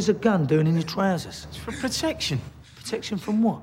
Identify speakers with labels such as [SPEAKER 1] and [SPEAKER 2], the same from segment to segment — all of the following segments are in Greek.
[SPEAKER 1] is a gun doing in your trousers?
[SPEAKER 2] It's for protection.
[SPEAKER 1] Protection from what?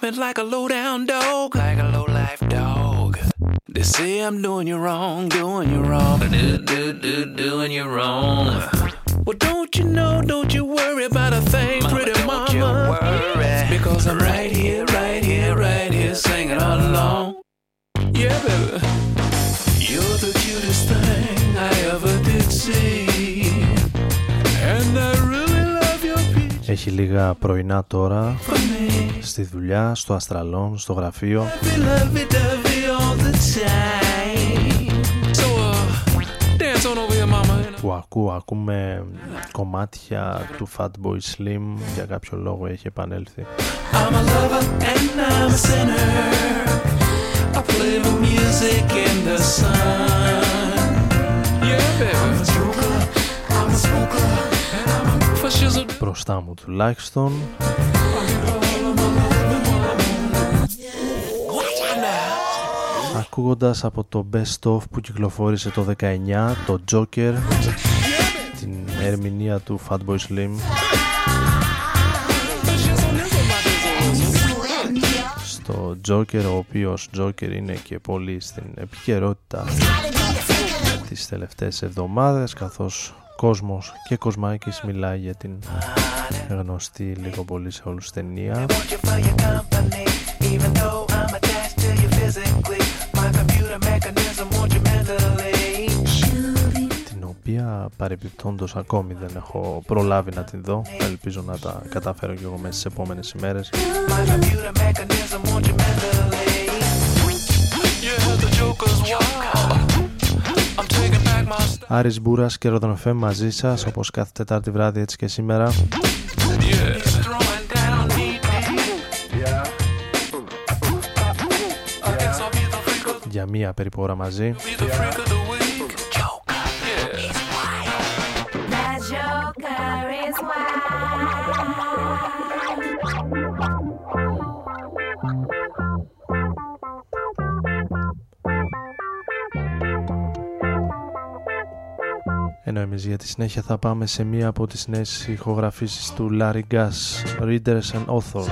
[SPEAKER 3] Like a low down dog. Like a low life dog. They say I'm doing you wrong, doing you wrong. Do, do, do, doing you wrong. Well, don't you know, don't you worry about a thing, pretty mama. Don't you worry. Because I'm right here, right here, right here, singing all along. Yeah, baby. You're the cutest thing I ever did see.
[SPEAKER 4] Έχει λίγα πρωινά τώρα στη δουλειά, στο αστραλόν, στο γραφείο. Που ακούω, ακούμε κομμάτια του Fatboy Slim για κάποιο λόγο έχει επανέλθει μπροστά μου τουλάχιστον. Ακούγοντας από το Best Of που κυκλοφόρησε το 19 το Joker την ερμηνεία του Fatboy Slim. Στο Joker ο οποίος Joker είναι και πολύ στην επικαιρότητα τις τελευταίες εβδομάδες καθώς κόσμος και κοσμάκης μιλάει για την γνωστή λίγο πολύ σε όλους ταινία. Την οποία
[SPEAKER 2] αλλά παρεμπιπτόντως ακόμη δεν έχω προλάβει να την δω. Ελπίζω να τα καταφέρω και εγώ μέσα στις επόμενες ημέρες Άρης Μπούρας και Ροδονοφέ μαζί σας όπως κάθε Τετάρτη βράδυ έτσι και σήμερα. Για μία περίπου ώρα μαζί Ενώ εμείς για τη συνέχεια θα πάμε σε μία από τις νέες ηχογραφήσεις του Larry Gass, Readers and Authors.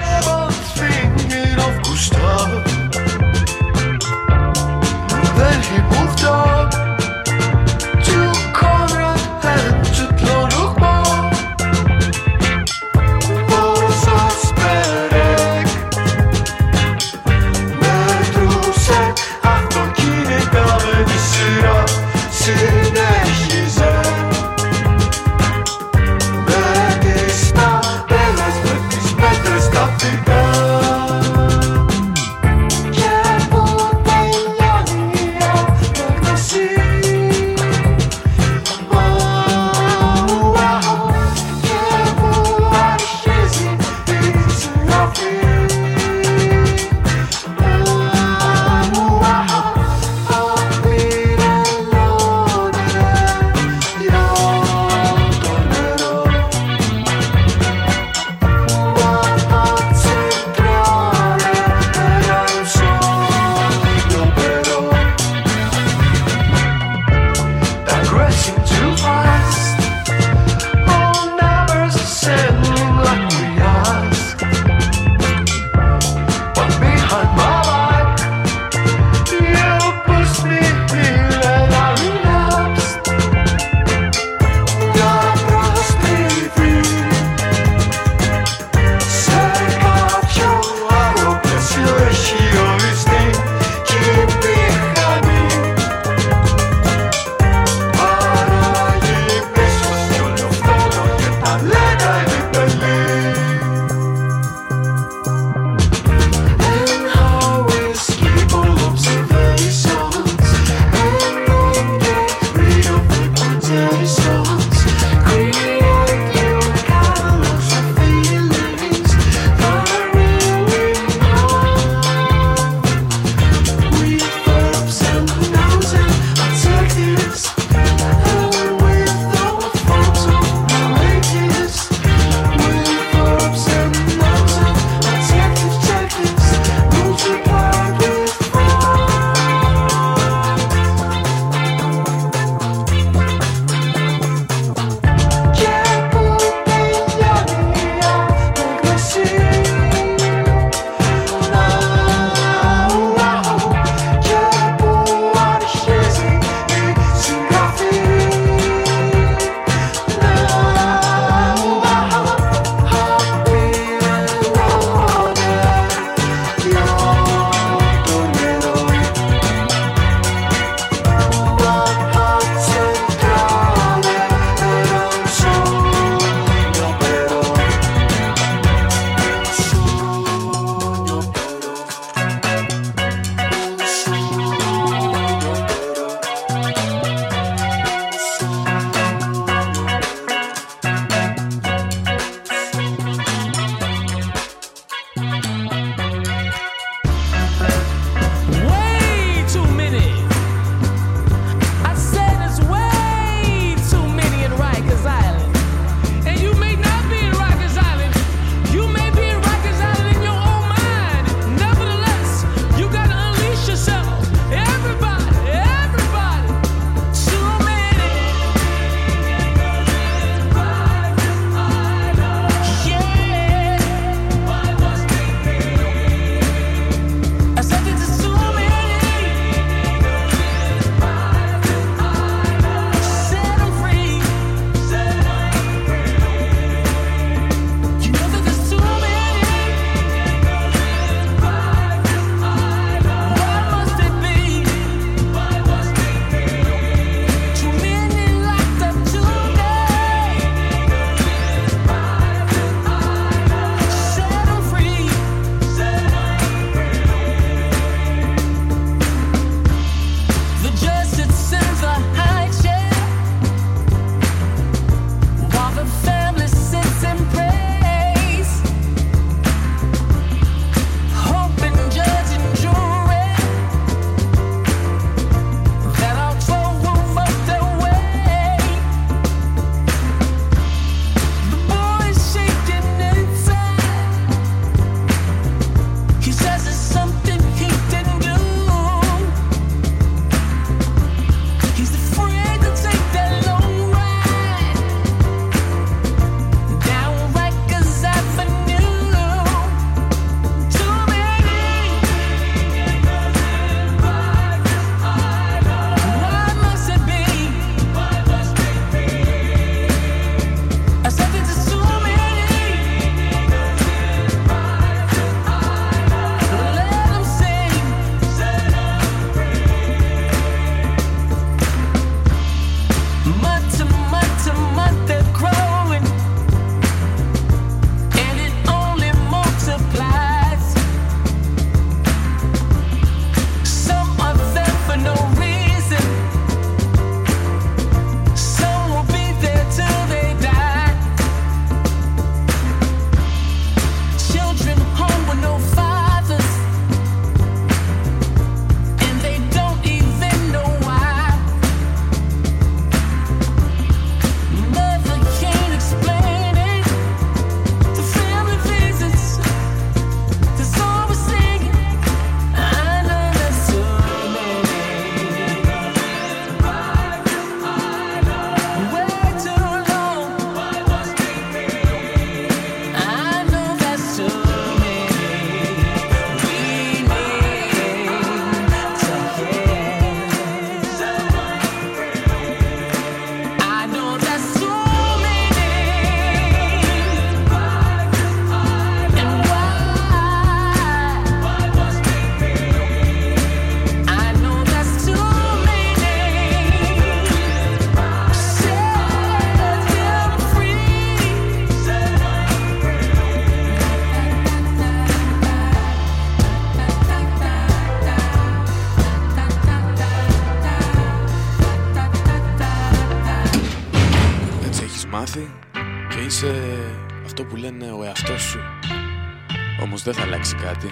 [SPEAKER 3] Κάτι.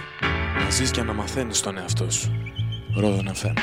[SPEAKER 3] Να ζεις και να μαθαίνεις τον εαυτό σου. Ρόδο FM.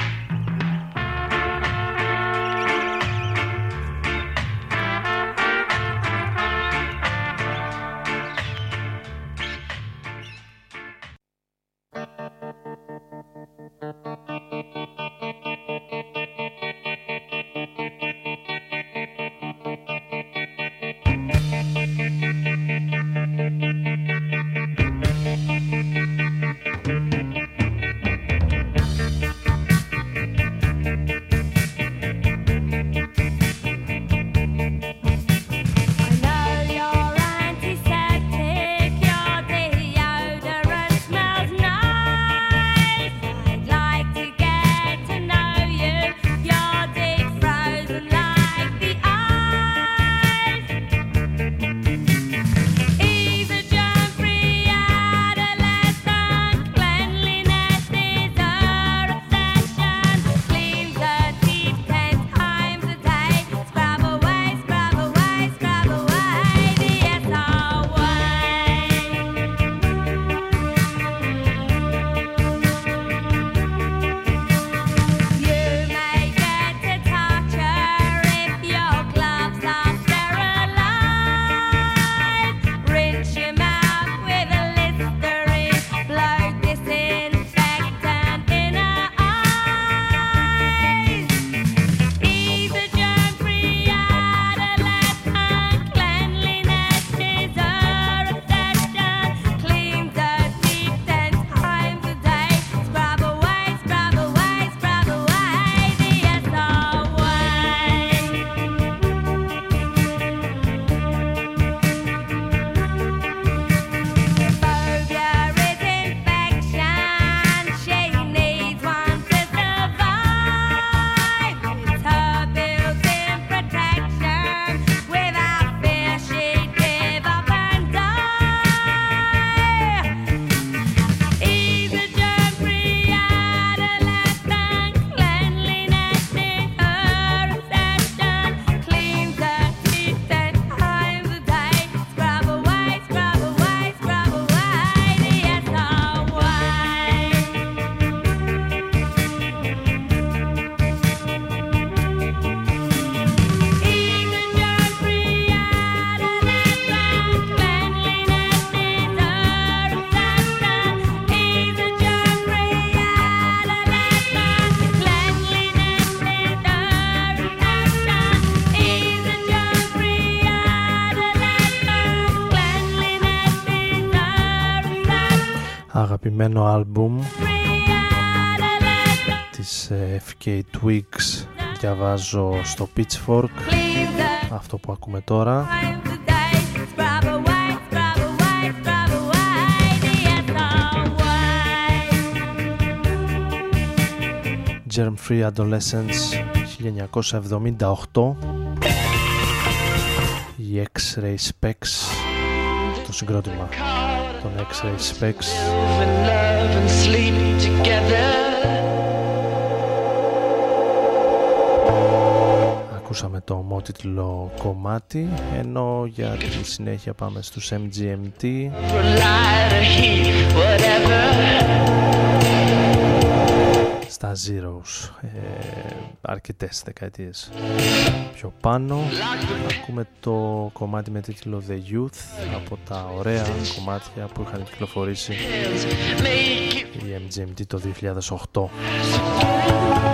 [SPEAKER 4] Ε, FK Twigs διαβάζω στο Pitchfork αυτό που ακούμε τώρα Germ Free Adolescence 1978 η X-Ray Specs το συγκρότημα των X-Ray Specs Ακούσαμε το ομότιτλο κομμάτι ενώ για τη συνέχεια πάμε στους MGMT στα Zeros ε, αρκετές δεκαετίες πιο πάνω. Ακούμε το κομμάτι με τίτλο The Youth από τα ωραία κομμάτια που είχαν κυκλοφορήσει η MGMT το 2008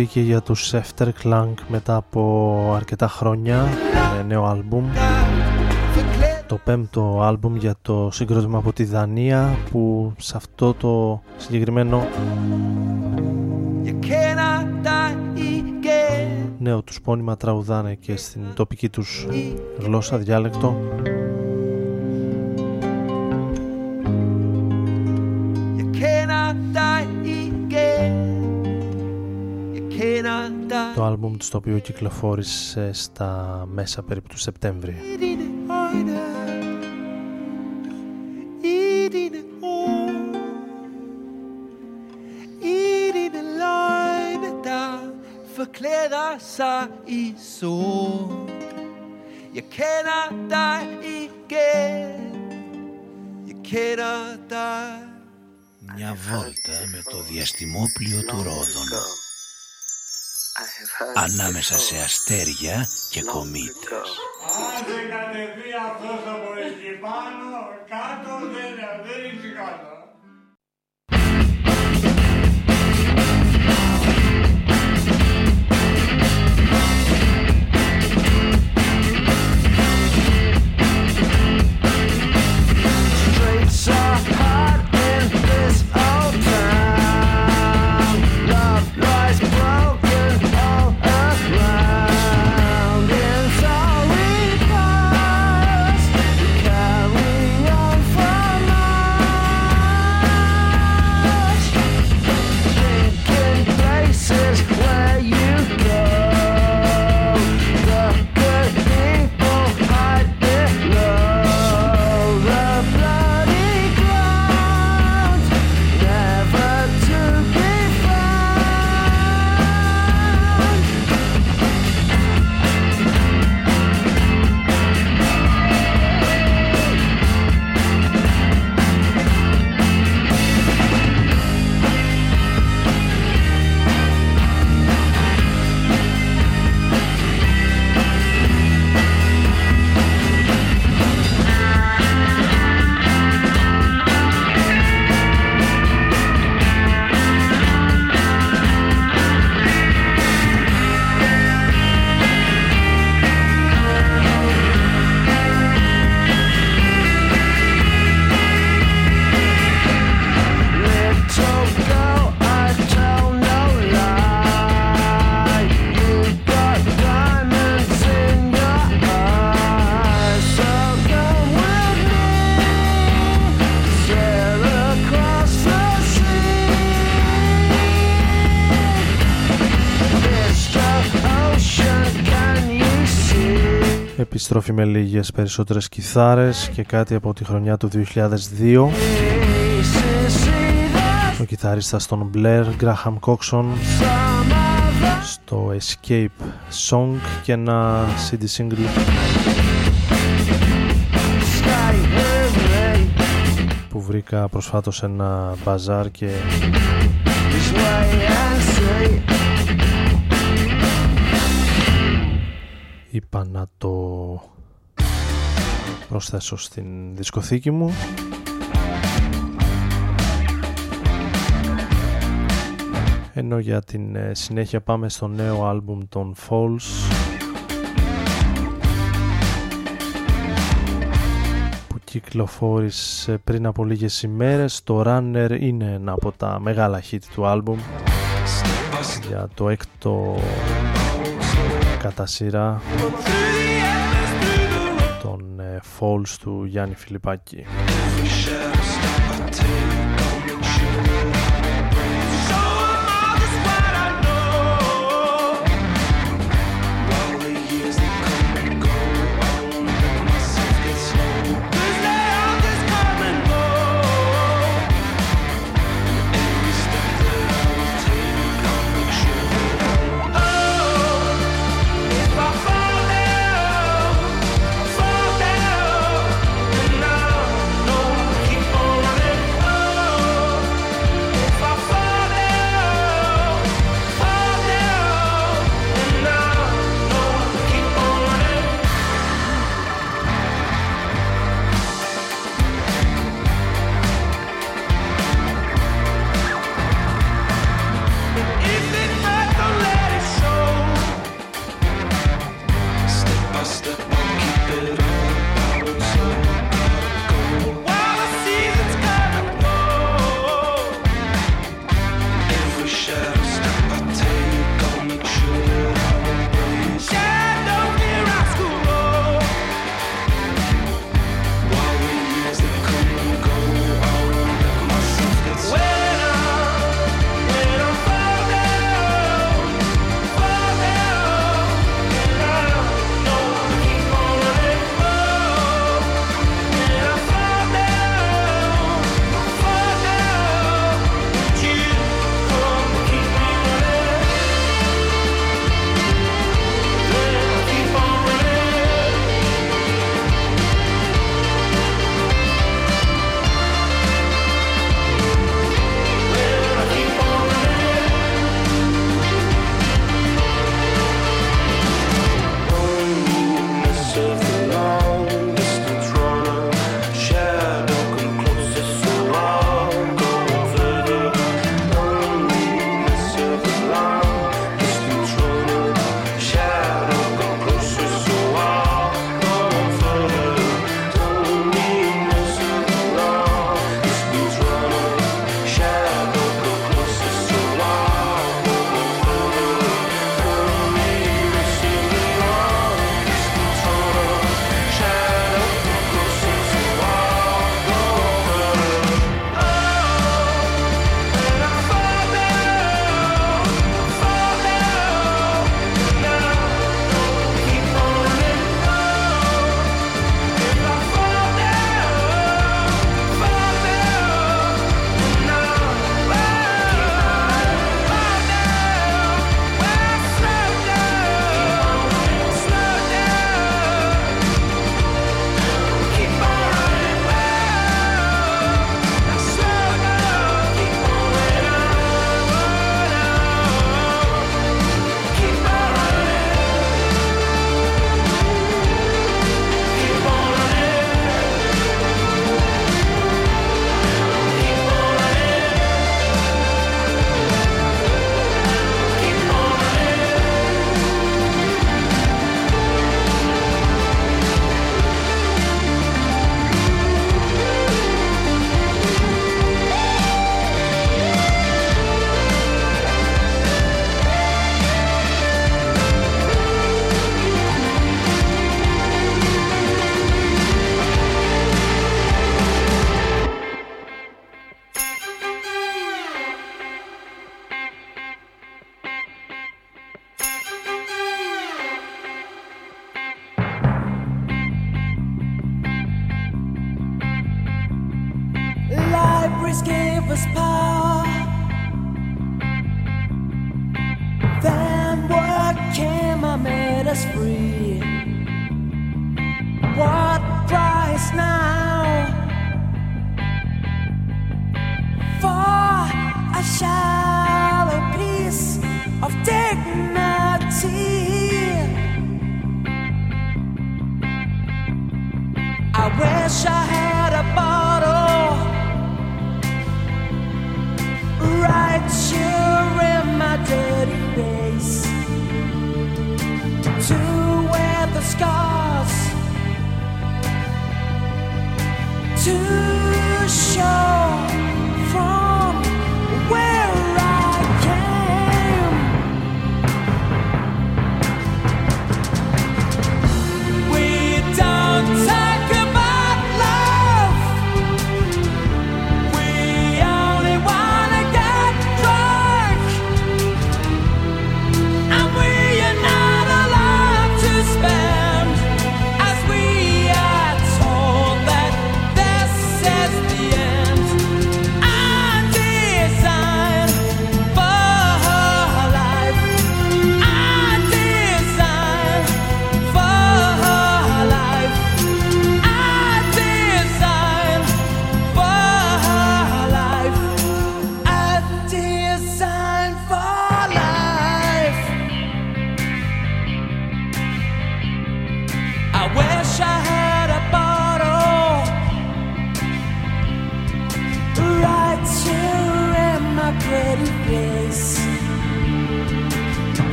[SPEAKER 4] επιστροφή και για τους Efterklang μετά από αρκετά χρόνια με νέο άλμπουμ. Το πέμπτο άλμπουμ για το συγκρότημα από τη Δανία που σε αυτό το συγκεκριμένο νέο τους πόνημα τραγουδάνε και στην τοπική τους γλώσσα διάλεκτο Το άλμπουμ του το οποίο κυκλοφόρησε στα μέσα περίπου του Σεπτέμβρη.
[SPEAKER 5] Forklæder sig i sol Jeg kender dig igen Jeg kender dig
[SPEAKER 6] Μια βόλτα με το διαστημόπλιο του Ρόδων ανάμεσα σε αστέρια και κομήτες.
[SPEAKER 2] Αν δεν κατεβεί αυτός από εκεί πάνω, κάτω δεν, δεν κάτω.
[SPEAKER 4] Επιστροφή με λίγες περισσότερες κιθάρες και κάτι από τη χρονιά του 2002 ο κιθαρίστας των Blair Graham Coxon στο Escape Song και ένα CD single. Που βρήκα προσφάτως σε ένα μπαζάρ και είπα να το προσθέσω στην δισκοθήκη μου. Ενώ για την ε, συνέχεια πάμε στο νέο άλμπουμ των Falls που κυκλοφόρησε πριν από λίγες ημέρες. Το Runner είναι ένα από τα μεγάλα hit του άλμπουμ. Για το έκτο κατά σειρά των ε, Falls του Γιάννη Φιλιππάκη.
[SPEAKER 2] as free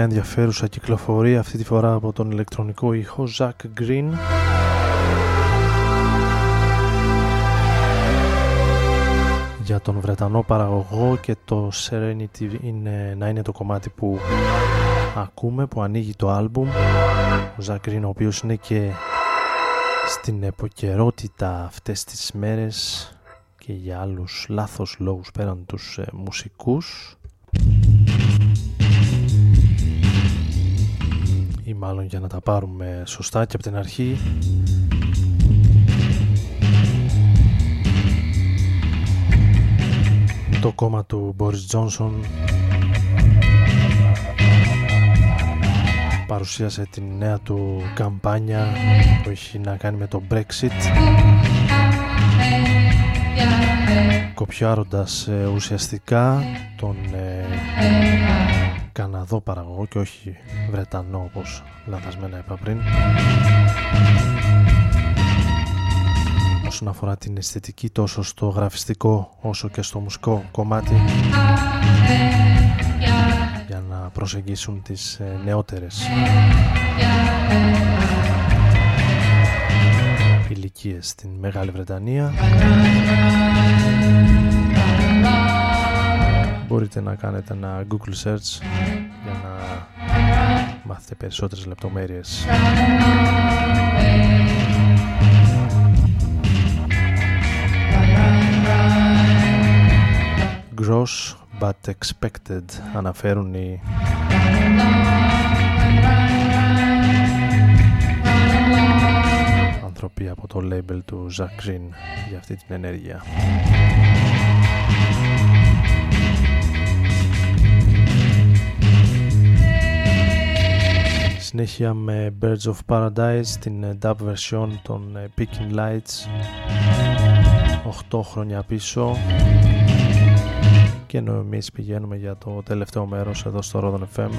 [SPEAKER 4] Άλλη μια νέα ενδιαφέρουσα κυκλοφορία αυτή τη φορά από τον ηλεκτρονικό ήχο Zack Green. Για τον Βρετανό παραγωγό και το Serenity είναι, να είναι το κομμάτι που ακούμε που ανοίγει το άλμπουμ. Ο Zack Green ο οποίος είναι και στην εποκαιρότητα αυτές τις μέρες και για άλλους λάθος λόγους πέραν τους ε, μουσικούς ή μάλλον για να τα πάρουμε σωστά και από την αρχή. Το κόμμα του Boris Johnson παρουσίασε την νέα του καμπάνια που έχει να κάνει με το Brexit. Κοπιάροντας ε, ουσιαστικά τον ε, Καναδό παραγωγό και όχι Βρετανό όπως λανθασμένα είπα πριν. Όσον αφορά την αισθητική τόσο στο γραφιστικό όσο και στο μουσικό κομμάτι για να προσεγγίσουν τις ε, νεότερες ηλικίες στην Μεγάλη Βρετανία μπορείτε να κάνετε ένα Google search για να μάθετε περισσότερες λεπτομέρειες Gross but expected αναφέρουν οι άνθρωποι από το label του Zach Green για αυτή την ενέργεια. Συνέχεια με Birds of Paradise την dub version των Picking Lights. 8 χρόνια πίσω. Και ενώ εμείς πηγαίνουμε για το τελευταίο μέρος εδώ στο Rodon FM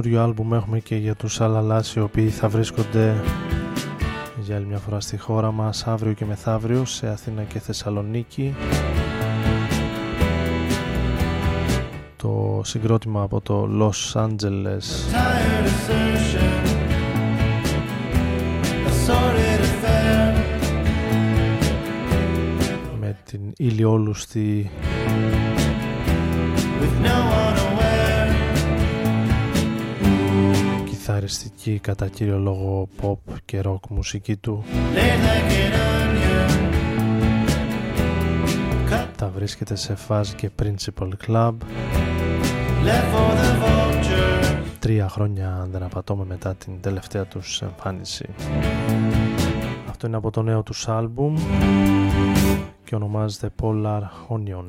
[SPEAKER 4] Καινούριο άλμπουμ έχουμε και για τους Αλαλάς οι οποίοι θα βρίσκονται για άλλη μια φορά στη χώρα μας αύριο και μεθαύριο σε Αθήνα και Θεσσαλονίκη. Το συγκρότημα από το Los Angeles. Με την ηλιόλουστη κιθαριστική κατά κύριο λόγο pop και rock μουσική του. Τα βρίσκεται σε φάζ και Principal Club. Τρία χρόνια αν δεν απατώμε μετά την τελευταία τους εμφάνιση. Αυτό είναι από το νέο τους άλμπουμ και ονομάζεται Polar Onion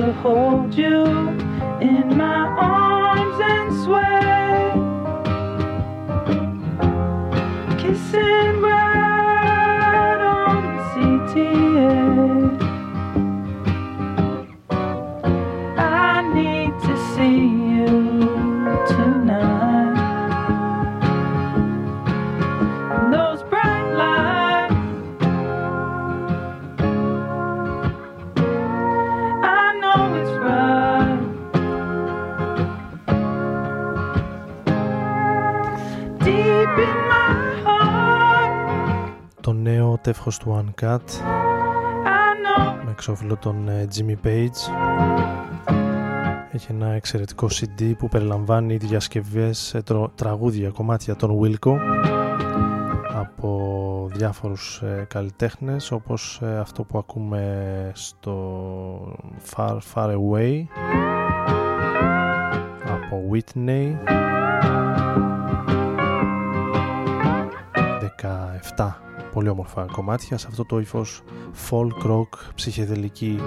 [SPEAKER 4] to hold you in my arms and sway. Kissing right. Τεύχος του Uncut με εξώφυλλο τον ε, Jimmy Page. Έχει ένα εξαιρετικό CD που περιλαμβάνει διασκευές ε, τραγούδια, κομμάτια των Wilco από διάφορους ε, καλλιτέχνες όπως αυτό που ακούμε στο Far Far Away από Whitney. 17 πολύ όμορφα κομμάτια σε αυτό το ύφος folk rock ψυχεδελική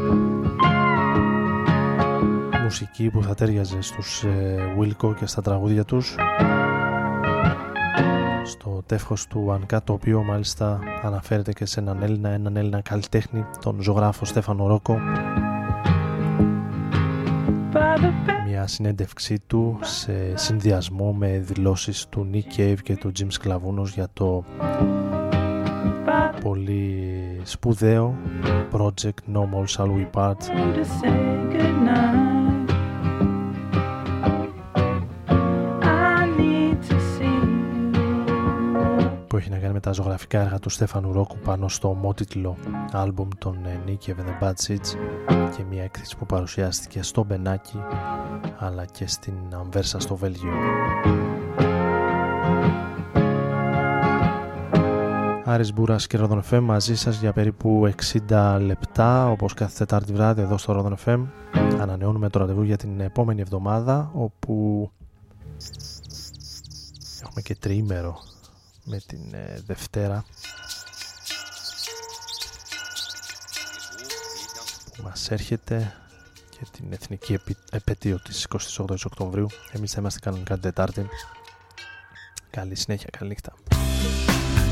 [SPEAKER 4] μουσική που θα τέριαζε στους ε, Wilco και στα τραγούδια τους.
[SPEAKER 2] Στο τεύχος του Ανκά το οποίο μάλιστα αναφέρεται και σε έναν Έλληνα, έναν Έλληνα καλλιτέχνη, τον ζωγράφο Στέφανο Ρόκο. Μια συνέντευξή του σε συνδυασμό με δηλώσεις του Nick Cave και του Jim Σκλαβούνος για το πολύ σπουδαίο project No More Shall We Part που έχει να κάνει με τα ζωγραφικά έργα του Στέφανου Ρόκου πάνω στο ομότιτλο άλμπουμ των Nick and the Bad Seeds και μια έκθεση που παρουσιάστηκε στο Μπενάκι αλλά και στην Αμβέρσα στο Βέλγιο. Άρης Μπούρας και Ρόδον FM μαζί σας για περίπου 60 λεπτά όπως κάθε Τετάρτη βράδυ εδώ στο Ρόδον FM ανανεώνουμε το ραντεβού για την επόμενη εβδομάδα όπου έχουμε και τριήμερο με την ε, Δευτέρα. Που μας έρχεται και την εθνική επαιτίο της 28 Οκτωβρίου. Εμείς θα είμαστε κανονικά την Τετάρτη. Καλή συνέχεια, καλή νύχτα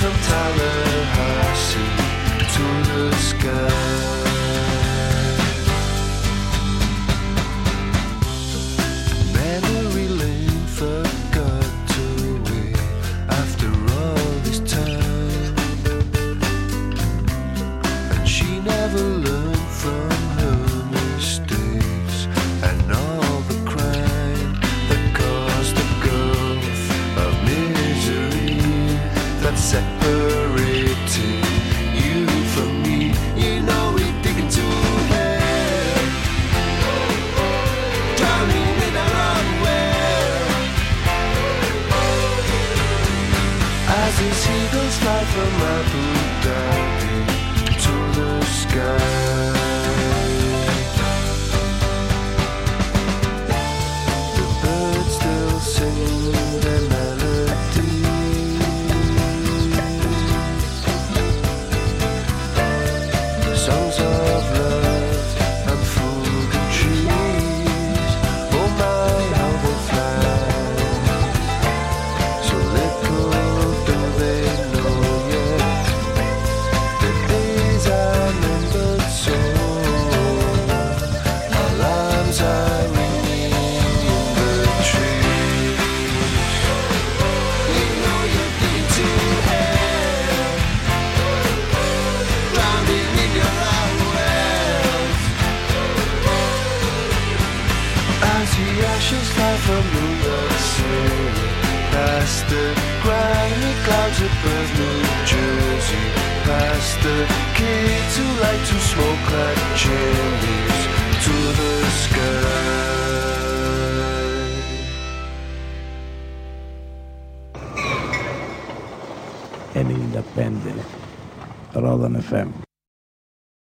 [SPEAKER 2] from Tallahassee to the sky